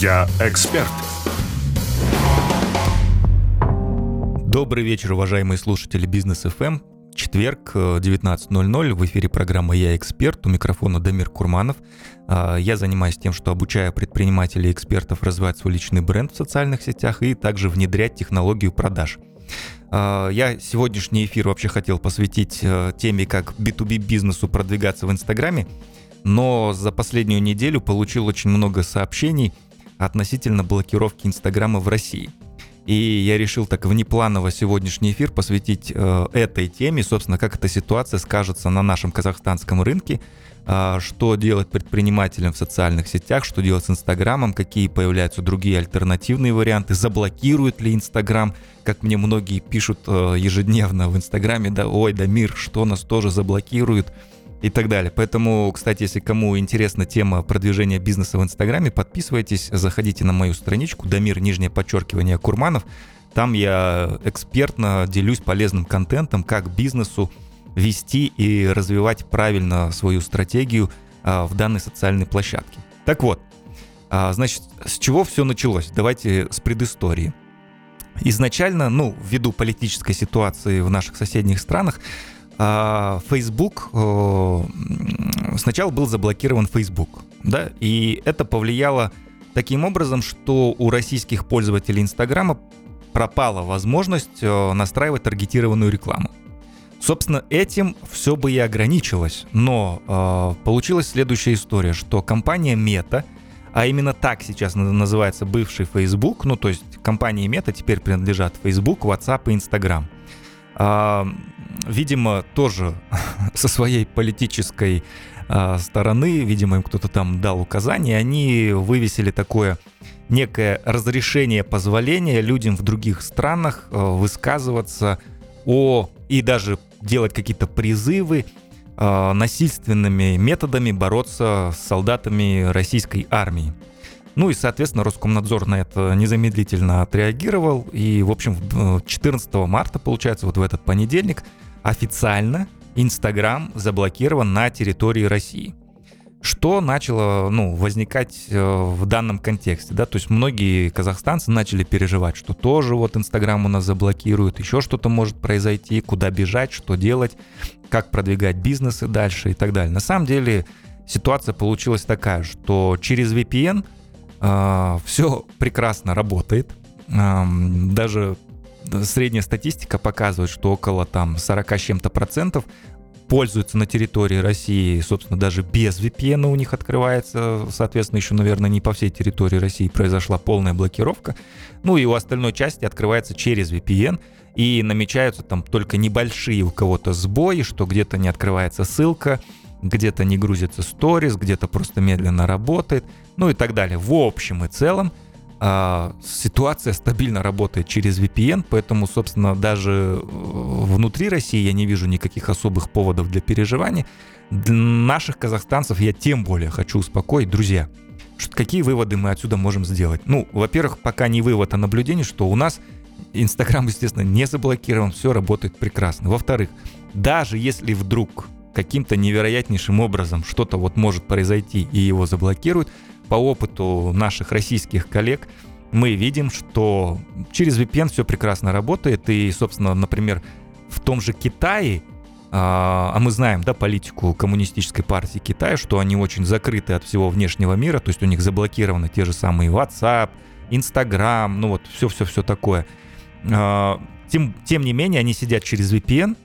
Я эксперт. Добрый вечер, уважаемые слушатели Бизнес FM. Четверг, 19.00, в эфире программа «Я эксперт», у микрофона Дамир Курманов. А, я занимаюсь тем, что обучаю предпринимателей и экспертов развивать свой личный бренд в социальных сетях и также внедрять технологию продаж. А, я сегодняшний эфир вообще хотел посвятить э, теме, как B2B бизнесу продвигаться в Инстаграме, но за последнюю неделю получил очень много сообщений относительно блокировки Инстаграма в России. И я решил так внепланово сегодняшний эфир посвятить э, этой теме, собственно, как эта ситуация скажется на нашем казахстанском рынке, э, что делать предпринимателям в социальных сетях, что делать с Инстаграмом, какие появляются другие альтернативные варианты, заблокирует ли Инстаграм, как мне многие пишут э, ежедневно в Инстаграме, да, ой, да мир, что нас тоже заблокирует, и так далее. Поэтому, кстати, если кому интересна тема продвижения бизнеса в Инстаграме, подписывайтесь, заходите на мою страничку Дамир, нижнее подчеркивание, Курманов. Там я экспертно делюсь полезным контентом, как бизнесу вести и развивать правильно свою стратегию а, в данной социальной площадке. Так вот, а, значит, с чего все началось? Давайте с предыстории. Изначально, ну, ввиду политической ситуации в наших соседних странах, Facebook э, сначала был заблокирован Facebook, да, и это повлияло таким образом, что у российских пользователей Инстаграма пропала возможность э, настраивать таргетированную рекламу. Собственно, этим все бы и ограничилось, но э, получилась следующая история, что компания Meta, а именно так сейчас называется бывший Facebook, ну то есть компании Meta теперь принадлежат Facebook, WhatsApp и Instagram – а, видимо, тоже со своей политической а, стороны, видимо, им кто-то там дал указания, они вывесили такое некое разрешение, позволение людям в других странах а, высказываться о и даже делать какие-то призывы насильственными методами бороться с солдатами российской армии. Ну и, соответственно, Роскомнадзор на это незамедлительно отреагировал. И, в общем, 14 марта, получается, вот в этот понедельник, официально Инстаграм заблокирован на территории России. Что начало ну, возникать э, в данном контексте? Да? То есть многие казахстанцы начали переживать, что тоже вот Инстаграм у нас заблокируют, еще что-то может произойти, куда бежать, что делать, как продвигать бизнесы дальше и так далее. На самом деле ситуация получилась такая, что через VPN – все прекрасно работает. Даже средняя статистика показывает, что около там 40 с чем-то процентов пользуются на территории России, собственно, даже без VPN у них открывается, соответственно, еще, наверное, не по всей территории России произошла полная блокировка. Ну и у остальной части открывается через VPN, и намечаются там только небольшие у кого-то сбои, что где-то не открывается ссылка, где-то не грузится сторис, где-то просто медленно работает, ну и так далее. В общем и целом э, ситуация стабильно работает через VPN, поэтому, собственно, даже внутри России я не вижу никаких особых поводов для переживаний. Для наших казахстанцев я тем более хочу успокоить, друзья. Какие выводы мы отсюда можем сделать? Ну, во-первых, пока не вывод, а наблюдение, что у нас Инстаграм, естественно, не заблокирован, все работает прекрасно. Во-вторых, даже если вдруг каким-то невероятнейшим образом что-то вот может произойти и его заблокируют, по опыту наших российских коллег мы видим, что через VPN все прекрасно работает. И, собственно, например, в том же Китае, а, а мы знаем, да, политику коммунистической партии Китая, что они очень закрыты от всего внешнего мира, то есть у них заблокированы те же самые WhatsApp, Instagram, ну вот все-все-все такое. А, тем, тем не менее, они сидят через VPN,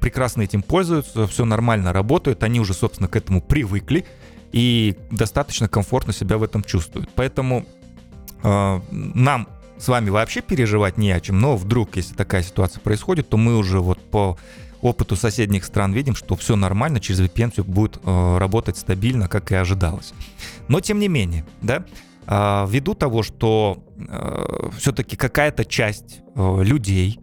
прекрасно этим пользуются, все нормально работает, они уже, собственно, к этому привыкли и достаточно комфортно себя в этом чувствуют. Поэтому э, нам с вами вообще переживать не о чем, но вдруг, если такая ситуация происходит, то мы уже вот по опыту соседних стран видим, что все нормально, через VPN все будет э, работать стабильно, как и ожидалось. Но тем не менее, да, э, ввиду того, что э, все-таки какая-то часть э, людей,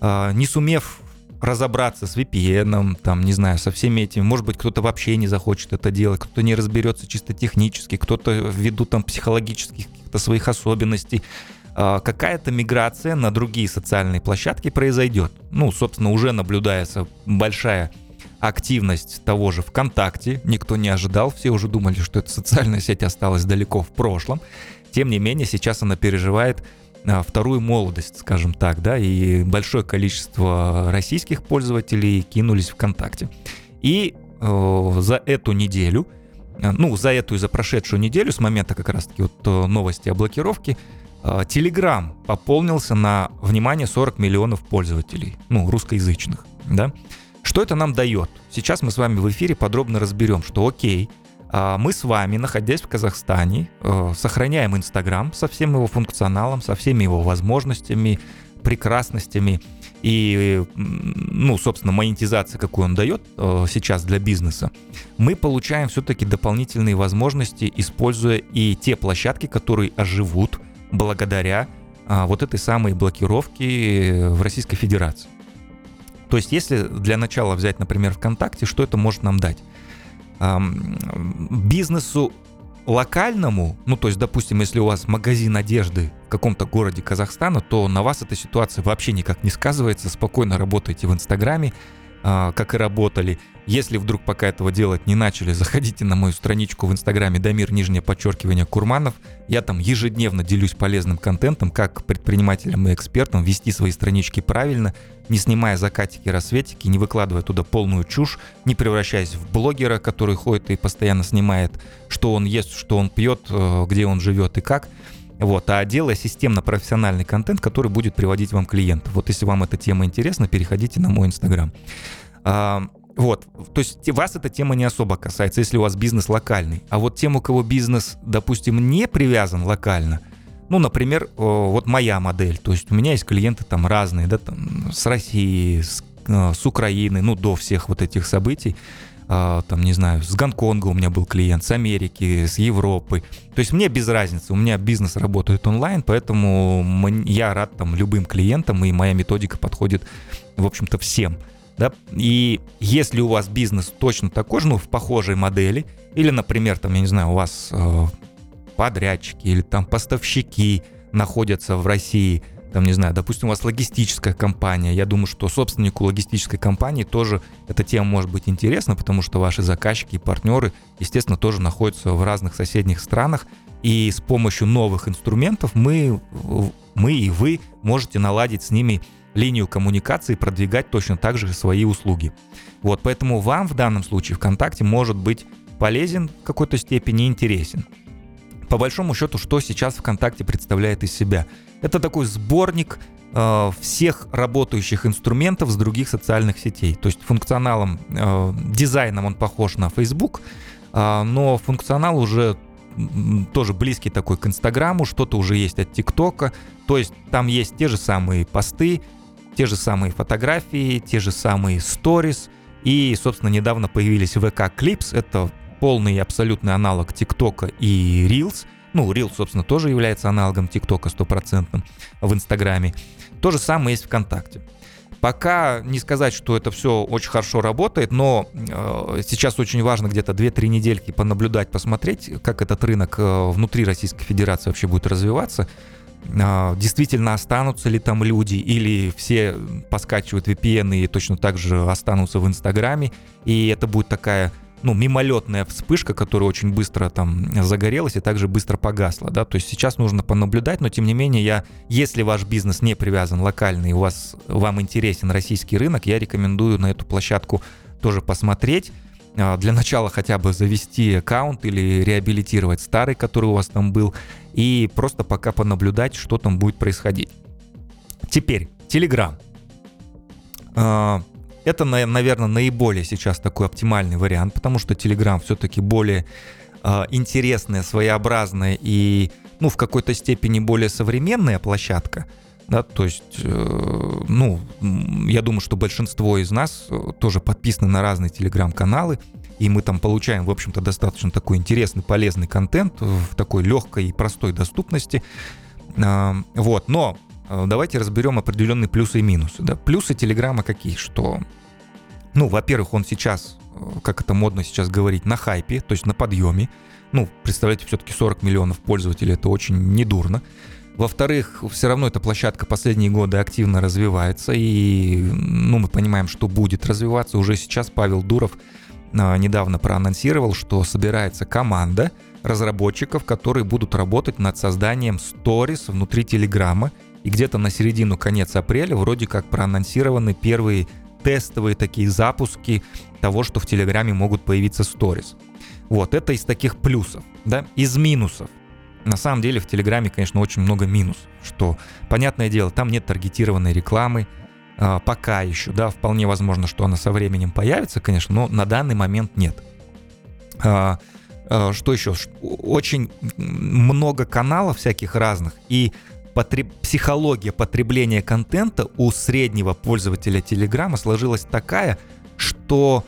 э, не сумев разобраться с VPN, там, не знаю, со всеми этими. Может быть, кто-то вообще не захочет это делать, кто-то не разберется чисто технически, кто-то ввиду там психологических каких-то своих особенностей. А, какая-то миграция на другие социальные площадки произойдет. Ну, собственно, уже наблюдается большая активность того же ВКонтакте. Никто не ожидал, все уже думали, что эта социальная сеть осталась далеко в прошлом. Тем не менее, сейчас она переживает вторую молодость, скажем так, да, и большое количество российских пользователей кинулись ВКонтакте. И э, за эту неделю, э, ну, за эту и за прошедшую неделю, с момента как раз-таки вот э, новости о блокировке, Telegram пополнился на, внимание, 40 миллионов пользователей, ну, русскоязычных, да. Что это нам дает? Сейчас мы с вами в эфире подробно разберем, что окей, а, мы с вами, находясь в Казахстане, э, сохраняем Инстаграм со всем его функционалом, со всеми его возможностями, прекрасностями и, ну, собственно, монетизация, какую он дает э, сейчас для бизнеса, мы получаем все-таки дополнительные возможности, используя и те площадки, которые оживут благодаря а, вот этой самой блокировке в Российской Федерации. То есть, если для начала взять, например, ВКонтакте, что это может нам дать? Бизнесу локальному, ну то есть, допустим, если у вас магазин одежды в каком-то городе Казахстана, то на вас эта ситуация вообще никак не сказывается, спокойно работаете в Инстаграме, а, как и работали. Если вдруг пока этого делать не начали, заходите на мою страничку в Инстаграме Дамир, нижнее подчеркивание, Курманов. Я там ежедневно делюсь полезным контентом, как предпринимателям и экспертам вести свои странички правильно, не снимая закатики, рассветики, не выкладывая туда полную чушь, не превращаясь в блогера, который ходит и постоянно снимает, что он ест, что он пьет, э, где он живет и как. Вот, а делая системно-профессиональный контент, который будет приводить вам клиентов. Вот если вам эта тема интересна, переходите на мой инстаграм. А, вот, то есть вас эта тема не особо касается, если у вас бизнес локальный. А вот тем, у кого бизнес, допустим, не привязан локально, ну, например, вот моя модель, то есть у меня есть клиенты там разные, да, там с России, с, э, с Украины, ну, до всех вот этих событий, а, там, не знаю, с Гонконга у меня был клиент, с Америки, с Европы. То есть мне без разницы, у меня бизнес работает онлайн, поэтому я рад там любым клиентам, и моя методика подходит, в общем-то, всем да, и если у вас бизнес точно такой же, ну, в похожей модели, или, например, там, я не знаю, у вас э, подрядчики или там поставщики находятся в России, там, не знаю, допустим, у вас логистическая компания, я думаю, что собственнику логистической компании тоже эта тема может быть интересна, потому что ваши заказчики и партнеры, естественно, тоже находятся в разных соседних странах, и с помощью новых инструментов мы, мы и вы можете наладить с ними линию коммуникации продвигать точно так же свои услуги. Вот, поэтому вам в данном случае ВКонтакте может быть полезен в какой-то степени интересен. По большому счету, что сейчас ВКонтакте представляет из себя? Это такой сборник э, всех работающих инструментов с других социальных сетей. То есть функционалом, э, дизайном он похож на Facebook, э, но функционал уже тоже близкий такой к Инстаграму, что-то уже есть от ТикТока, то есть там есть те же самые посты, те же самые фотографии, те же самые сторис. И, собственно, недавно появились VK Clips. Это полный абсолютный аналог ТикТока и Reels. Ну, Reels, собственно, тоже является аналогом ТикТока стопроцентным в Инстаграме. То же самое есть ВКонтакте. Пока не сказать, что это все очень хорошо работает, но э, сейчас очень важно где-то 2-3 недельки понаблюдать, посмотреть, как этот рынок э, внутри Российской Федерации вообще будет развиваться. А, действительно останутся ли там люди, или все поскачивают VPN и точно так же останутся в Инстаграме, и это будет такая ну, мимолетная вспышка, которая очень быстро там загорелась и также быстро погасла, да, то есть сейчас нужно понаблюдать, но тем не менее я, если ваш бизнес не привязан локальный, у вас, вам интересен российский рынок, я рекомендую на эту площадку тоже посмотреть, а, для начала хотя бы завести аккаунт или реабилитировать старый, который у вас там был, и просто пока понаблюдать, что там будет происходить. Теперь, Telegram. Это, наверное, наиболее сейчас такой оптимальный вариант, потому что Telegram все-таки более а, интересная, своеобразная и, ну, в какой-то степени более современная площадка. Да, то есть, э, ну, я думаю, что большинство из нас э, тоже подписаны на разные телеграм-каналы, и мы там получаем, в общем-то, достаточно такой интересный, полезный контент в такой легкой и простой доступности. А, вот, но э, давайте разберем определенные плюсы и минусы. Да? Плюсы Телеграма какие? Что, ну, во-первых, он сейчас, как это модно сейчас говорить, на хайпе, то есть на подъеме. Ну, представляете, все-таки 40 миллионов пользователей, это очень недурно. Во-вторых, все равно эта площадка последние годы активно развивается, и ну, мы понимаем, что будет развиваться. Уже сейчас Павел Дуров а, недавно проанонсировал, что собирается команда разработчиков, которые будут работать над созданием сторис внутри Телеграма. И где-то на середину, конец апреля вроде как проанонсированы первые тестовые такие запуски того, что в Телеграме могут появиться сторис. Вот, это из таких плюсов. Да? Из минусов. На самом деле в Телеграме, конечно, очень много минусов. Что, понятное дело, там нет таргетированной рекламы, а, пока еще, да, вполне возможно, что она со временем появится, конечно, но на данный момент нет. А, а, что еще? Очень много каналов всяких разных, и потреб... психология потребления контента у среднего пользователя Телеграма сложилась такая, что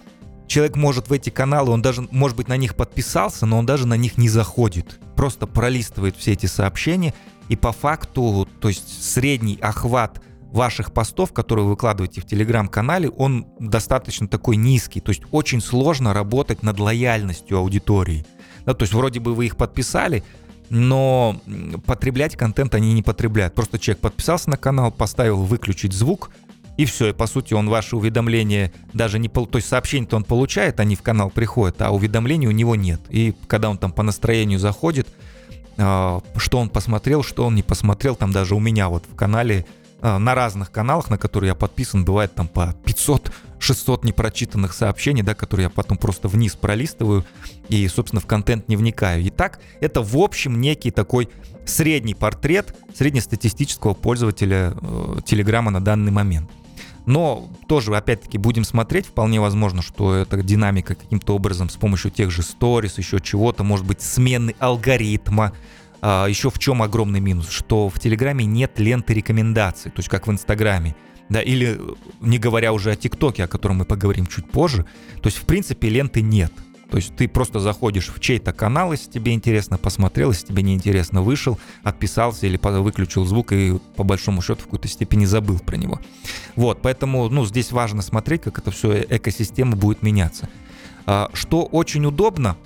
человек может в эти каналы, он даже, может быть, на них подписался, но он даже на них не заходит. Просто пролистывает все эти сообщения, и по факту, то есть средний охват ваших постов, которые вы выкладываете в телеграм-канале, он достаточно такой низкий. То есть очень сложно работать над лояльностью аудитории. Да, то есть вроде бы вы их подписали, но потреблять контент они не потребляют. Просто человек подписался на канал, поставил выключить звук, и все, и по сути он ваши уведомления даже не... То есть сообщения-то он получает, они в канал приходят, а уведомлений у него нет. И когда он там по настроению заходит, а, что он посмотрел, что он не посмотрел, там даже у меня вот в канале на разных каналах, на которые я подписан, бывает там по 500-600 непрочитанных сообщений, да, которые я потом просто вниз пролистываю и, собственно, в контент не вникаю. Итак, это в общем некий такой средний портрет среднестатистического пользователя э, Телеграма на данный момент. Но тоже, опять-таки, будем смотреть. Вполне возможно, что эта динамика каким-то образом с помощью тех же сторис, еще чего-то, может быть, смены алгоритма, а, еще в чем огромный минус, что в Телеграме нет ленты рекомендаций, то есть как в Инстаграме. Да, или не говоря уже о ТикТоке, о котором мы поговорим чуть позже. То есть, в принципе, ленты нет. То есть ты просто заходишь в чей-то канал, если тебе интересно, посмотрел, если тебе не интересно, вышел, отписался или выключил звук и по большому счету в какой-то степени забыл про него. Вот, поэтому, ну, здесь важно смотреть, как это все экосистема будет меняться. А, что очень удобно,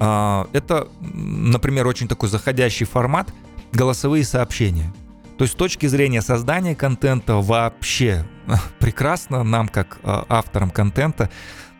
это, например, очень такой заходящий формат голосовые сообщения. То есть с точки зрения создания контента вообще прекрасно нам, как а, авторам контента,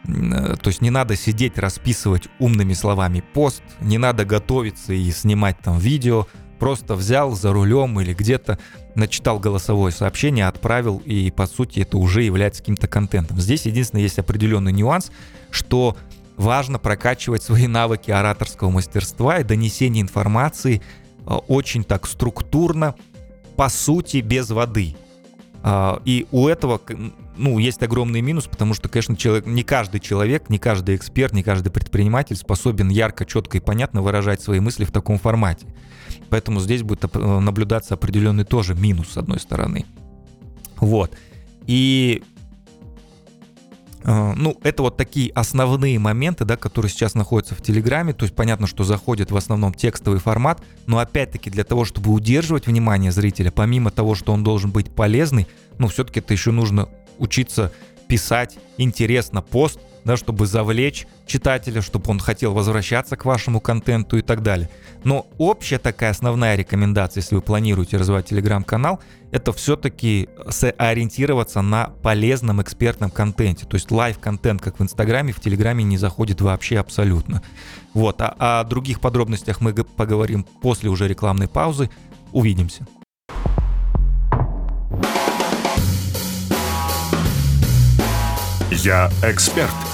э, то есть не надо сидеть, расписывать умными словами пост, не надо готовиться и снимать там видео, просто взял за рулем или где-то начитал голосовое сообщение, отправил, и по сути это уже является каким-то контентом. Здесь единственное есть определенный нюанс, что важно прокачивать свои навыки ораторского мастерства и донесения информации э, очень так структурно, по сути, без воды. А, и у этого ну, есть огромный минус, потому что, конечно, человек, не каждый человек, не каждый эксперт, не каждый предприниматель способен ярко, четко и понятно выражать свои мысли в таком формате. Поэтому здесь будет наблюдаться определенный тоже минус, с одной стороны. Вот. И а, ну, это вот такие основные моменты, да, которые сейчас находятся в Телеграме. То есть понятно, что заходит в основном текстовый формат, но опять-таки для того, чтобы удерживать внимание зрителя, помимо того, что он должен быть полезный, ну, все-таки это еще нужно учиться писать интересно пост, да, чтобы завлечь читателя, чтобы он хотел возвращаться к вашему контенту и так далее. Но общая такая основная рекомендация, если вы планируете развивать телеграм-канал, это все-таки ориентироваться на полезном экспертном контенте. То есть life-контент, как в Инстаграме, в Телеграме не заходит вообще абсолютно. Вот, а о других подробностях мы поговорим после уже рекламной паузы. Увидимся. Я эксперт.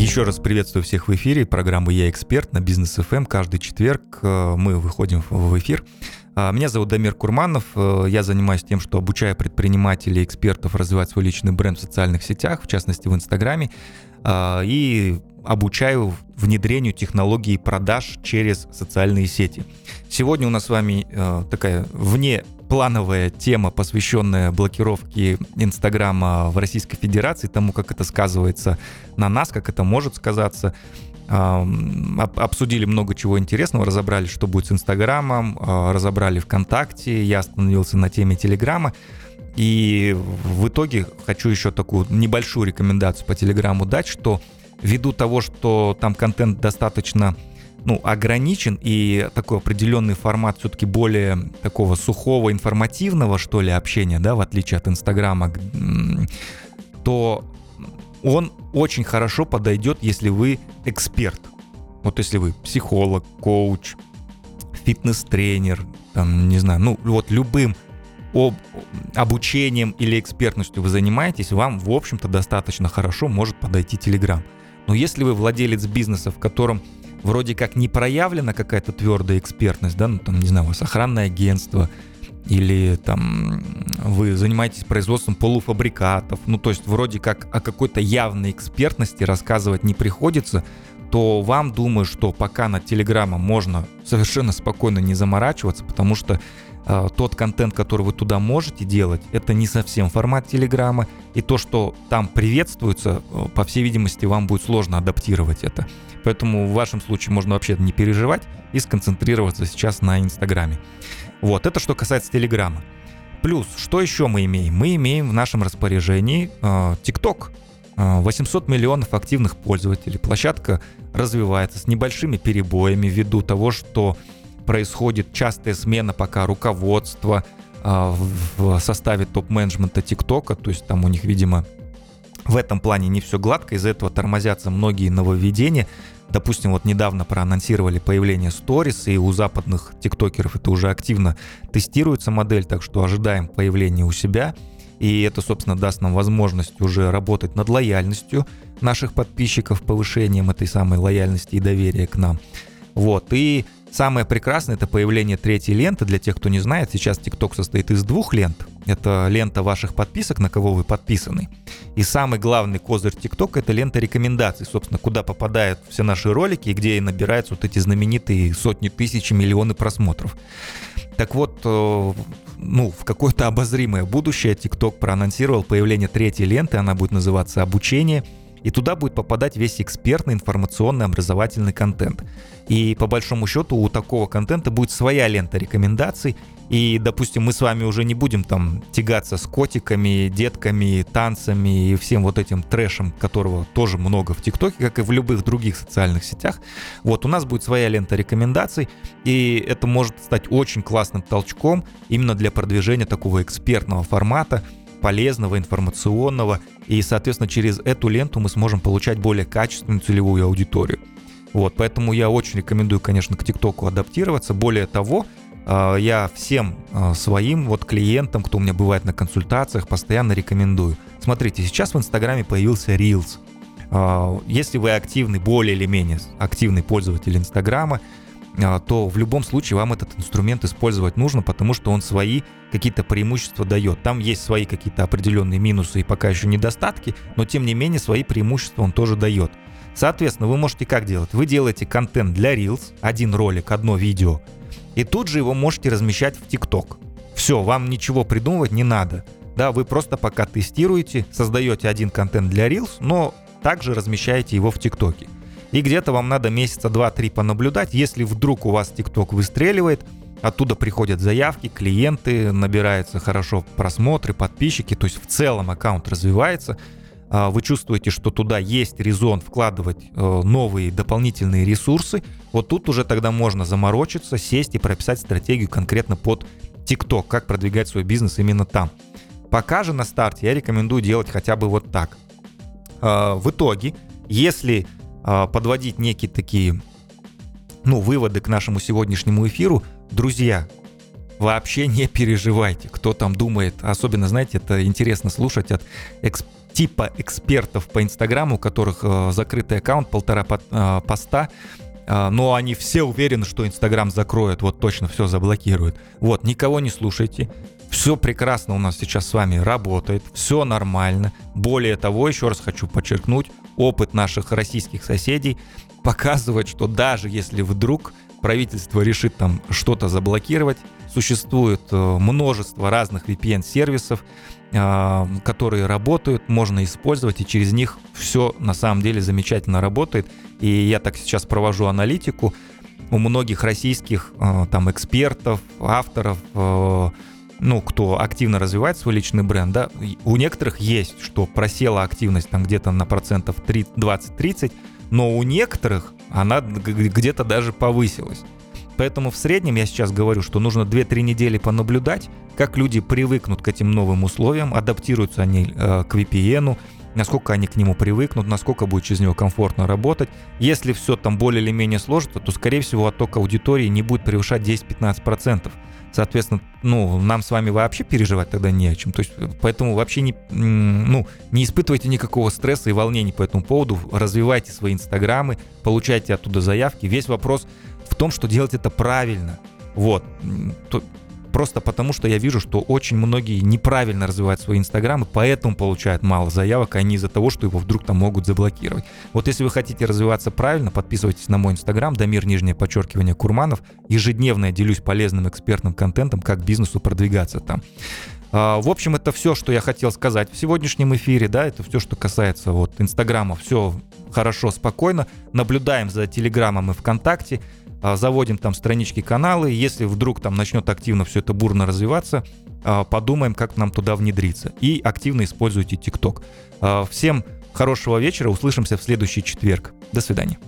Еще раз приветствую всех в эфире. Программа «Я эксперт» на Бизнес ФМ. Эм. Каждый четверг э, мы выходим в эфир. А, меня зовут Дамир Курманов. Э, я занимаюсь тем, что обучаю предпринимателей, экспертов развивать свой личный бренд в социальных сетях, в частности в Инстаграме. А, и обучаю внедрению технологий продаж через социальные сети. Сегодня у нас с вами э, такая вне плановая тема, посвященная блокировке Инстаграма в Российской Федерации, тому, как это сказывается на нас, как это может сказаться. Обсудили много чего интересного, разобрали, что будет с Инстаграмом, а, разобрали ВКонтакте, я остановился на теме Телеграма. И в итоге хочу еще такую небольшую рекомендацию по Телеграму дать, что ввиду того, что там контент достаточно ну, ограничен и такой определенный формат все-таки более такого сухого, информативного, что ли, общения, да, в отличие от Инстаграма, то он очень хорошо подойдет, если вы эксперт. Вот если вы психолог, коуч, фитнес-тренер, там, не знаю, ну вот любым об, обучением или экспертностью вы занимаетесь, вам, в общем-то, достаточно хорошо может подойти Telegram. Но если вы владелец бизнеса, в котором вроде как не проявлена какая-то твердая экспертность, да, ну там, не знаю, у вас охранное агентство, или там вы занимаетесь производством полуфабрикатов, ну то есть вроде как о какой-то явной экспертности рассказывать не приходится, то вам думаю, что пока над Телеграмом можно совершенно спокойно не заморачиваться, потому что э, тот контент, который вы туда можете делать, это не совсем формат Телеграма, и то, что там приветствуется, э, по всей видимости, вам будет сложно адаптировать это. Поэтому в вашем случае можно вообще не переживать и сконцентрироваться сейчас на Инстаграме. Вот, это что касается Телеграма. Плюс, что еще мы имеем? Мы имеем в нашем распоряжении э, TikTok. 800 миллионов активных пользователей. Площадка развивается с небольшими перебоями ввиду того, что происходит частая смена пока руководства э, в составе топ-менеджмента ТикТока. То есть там у них, видимо, в этом плане не все гладко, из-за этого тормозятся многие нововведения. Допустим, вот недавно проанонсировали появление Stories, и у западных тиктокеров это уже активно тестируется модель, так что ожидаем появления у себя. И это, собственно, даст нам возможность уже работать над лояльностью наших подписчиков, повышением этой самой лояльности и доверия к нам. Вот, и Самое прекрасное это появление третьей ленты. Для тех, кто не знает, сейчас TikTok состоит из двух лент. Это лента ваших подписок, на кого вы подписаны. И самый главный козырь TikTok это лента рекомендаций, собственно, куда попадают все наши ролики и где и набираются вот эти знаменитые сотни тысяч и миллионы просмотров. Так вот, э, ну, в какое-то обозримое будущее TikTok проанонсировал появление третьей ленты, она будет называться «Обучение», и туда будет попадать весь экспертный, информационный, образовательный контент. И по большому счету у такого контента будет своя лента рекомендаций. И, допустим, мы с вами уже не будем там тягаться с котиками, детками, танцами и всем вот этим трэшем, которого тоже много в ТикТоке, как и в любых других социальных сетях. Вот у нас будет своя лента рекомендаций, и это может стать очень классным толчком именно для продвижения такого экспертного формата, полезного, информационного, и, соответственно, через эту ленту мы сможем получать более качественную целевую аудиторию. Вот, поэтому я очень рекомендую, конечно, к ТикТоку адаптироваться. Более того, а, я всем а, своим вот клиентам, кто у меня бывает на консультациях, постоянно рекомендую. Смотрите, сейчас в Инстаграме появился Reels. А, если вы активный, более или менее активный пользователь Инстаграма, то в любом случае вам этот инструмент использовать нужно, потому что он свои какие-то преимущества дает. Там есть свои какие-то определенные минусы и пока еще недостатки, но тем не менее свои преимущества он тоже дает. Соответственно, вы можете как делать? Вы делаете контент для Reels, один ролик, одно видео, и тут же его можете размещать в TikTok. Все, вам ничего придумывать не надо. Да, вы просто пока тестируете, создаете один контент для Reels, но также размещаете его в ТикТоке. И где-то вам надо месяца 2-3 понаблюдать. Если вдруг у вас ТикТок выстреливает, оттуда приходят заявки, клиенты, набираются хорошо просмотры, подписчики, то есть в целом аккаунт развивается – а, вы чувствуете, что туда есть резон вкладывать э, новые дополнительные ресурсы, вот тут уже тогда можно заморочиться, сесть и прописать стратегию конкретно под TikTok, как продвигать свой бизнес именно там. Пока же на старте я рекомендую делать хотя бы вот так. А, в итоге, если подводить некие такие ну, выводы к нашему сегодняшнему эфиру, друзья, вообще не переживайте, кто там думает. Особенно, знаете, это интересно слушать от экспертов типа экспертов по Инстаграму, у которых э, закрытый аккаунт, полтора по, э, поста, э, но они все уверены, что Инстаграм закроют, вот точно все заблокируют. Вот, никого не слушайте. Все прекрасно у нас сейчас с вами работает, все нормально. Более того, еще раз хочу подчеркнуть, опыт наших российских соседей показывает, что даже если вдруг правительство решит там что-то заблокировать, существует э, множество разных VPN-сервисов, а, которые работают, можно использовать, и через них все на самом деле замечательно работает. И я так сейчас провожу аналитику. У многих российских а, там экспертов, авторов, ну, кто активно развивает свой личный бренд, да, у некоторых есть, что просела активность там где-то на процентов 20-30, но у некоторых она где-то даже повысилась. Поэтому в среднем я сейчас говорю, что нужно 2-3 недели понаблюдать, как люди привыкнут к этим новым условиям, адаптируются они э, к VPN, насколько они к нему привыкнут, насколько будет через него комфортно работать. Если все там более или менее сложится, то, скорее всего, отток аудитории не будет превышать 10-15%. Соответственно, ну, нам с вами вообще переживать тогда не о чем. То есть, поэтому вообще не, ну, не испытывайте никакого стресса и волнений по этому поводу. Развивайте свои инстаграмы, получайте оттуда заявки. Весь вопрос в том, что делать это правильно. Вот. Просто потому, что я вижу, что очень многие неправильно развивают свои инстаграмы, поэтому получают мало заявок, а не из-за того, что его вдруг там могут заблокировать. Вот если вы хотите развиваться правильно, подписывайтесь на мой инстаграм, Дамир, нижнее подчеркивание, Курманов. Ежедневно я делюсь полезным экспертным контентом, как бизнесу продвигаться там. А, в общем, это все, что я хотел сказать в сегодняшнем эфире, да, это все, что касается вот Инстаграма, все хорошо, спокойно, наблюдаем за Телеграмом и ВКонтакте, заводим там странички, каналы. Если вдруг там начнет активно все это бурно развиваться, а, подумаем, как нам туда внедриться. И активно используйте ТикТок. А, всем хорошего вечера, услышимся в следующий четверг. До свидания.